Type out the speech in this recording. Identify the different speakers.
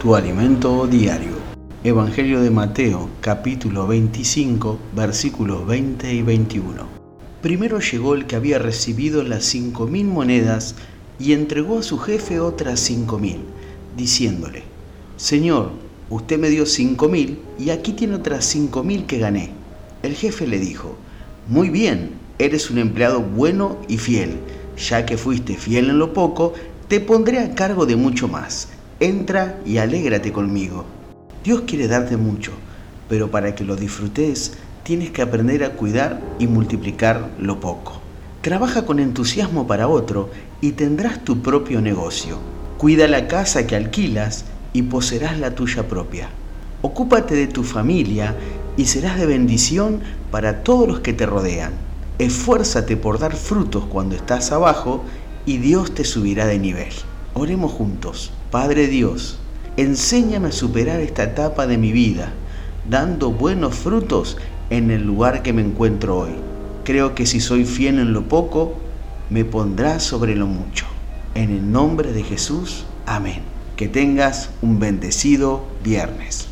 Speaker 1: tu alimento diario. Evangelio de Mateo, capítulo 25, versículos 20 y 21. Primero llegó el que había recibido las cinco mil monedas y entregó a su jefe otras cinco mil, diciéndole, Señor, usted me dio cinco mil y aquí tiene otras cinco mil que gané. El jefe le dijo, Muy bien, eres un empleado bueno y fiel. Ya que fuiste fiel en lo poco, te pondré a cargo de mucho más. Entra y alégrate conmigo. Dios quiere darte mucho, pero para que lo disfrutes tienes que aprender a cuidar y multiplicar lo poco. Trabaja con entusiasmo para otro y tendrás tu propio negocio. Cuida la casa que alquilas y poseerás la tuya propia. Ocúpate de tu familia y serás de bendición para todos los que te rodean. Esfuérzate por dar frutos cuando estás abajo y Dios te subirá de nivel. Oremos juntos. Padre Dios, enséñame a superar esta etapa de mi vida, dando buenos frutos en el lugar que me encuentro hoy. Creo que si soy fiel en lo poco, me pondrás sobre lo mucho. En el nombre de Jesús, amén. Que tengas un bendecido viernes.